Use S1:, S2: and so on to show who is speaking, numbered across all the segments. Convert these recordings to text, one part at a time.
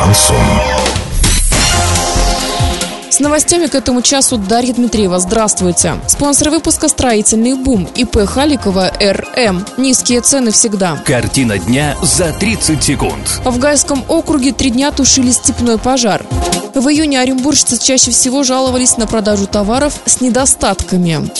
S1: Шансон.
S2: С новостями к этому часу Дарья Дмитриева. Здравствуйте. Спонсор выпуска «Строительный бум» ИП Халикова РМ. Низкие цены всегда.
S3: Картина дня за 30 секунд.
S2: В Гайском округе три дня тушили степной пожар. В июне оренбуржцы чаще всего жаловались на продажу товаров с недостатками.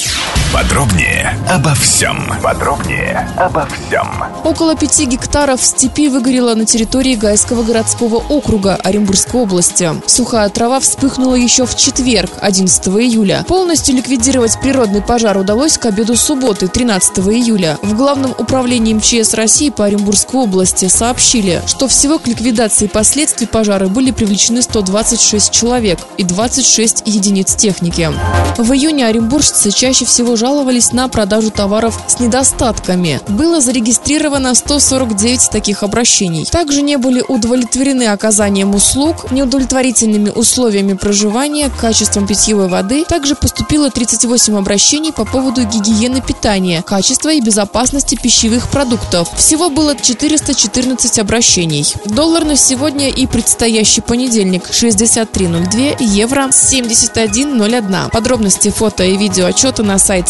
S1: Подробнее обо всем. Подробнее обо всем.
S2: Около пяти гектаров степи выгорело на территории Гайского городского округа Оренбургской области. Сухая трава вспыхнула еще в четверг, 11 июля. Полностью ликвидировать природный пожар удалось к обеду субботы, 13 июля. В Главном управлении МЧС России по Оренбургской области сообщили, что всего к ликвидации последствий пожара были привлечены 126 человек и 26 единиц техники. В июне оренбуржцы чаще всего жаловались на продажу товаров с недостатками. Было зарегистрировано 149 таких обращений. Также не были удовлетворены оказанием услуг, неудовлетворительными условиями проживания, качеством питьевой воды. Также поступило 38 обращений по поводу гигиены питания, качества и безопасности пищевых продуктов. Всего было 414 обращений. Доллар на сегодня и предстоящий понедельник 63.02, евро 71.01. Подробности фото и видео отчета на сайте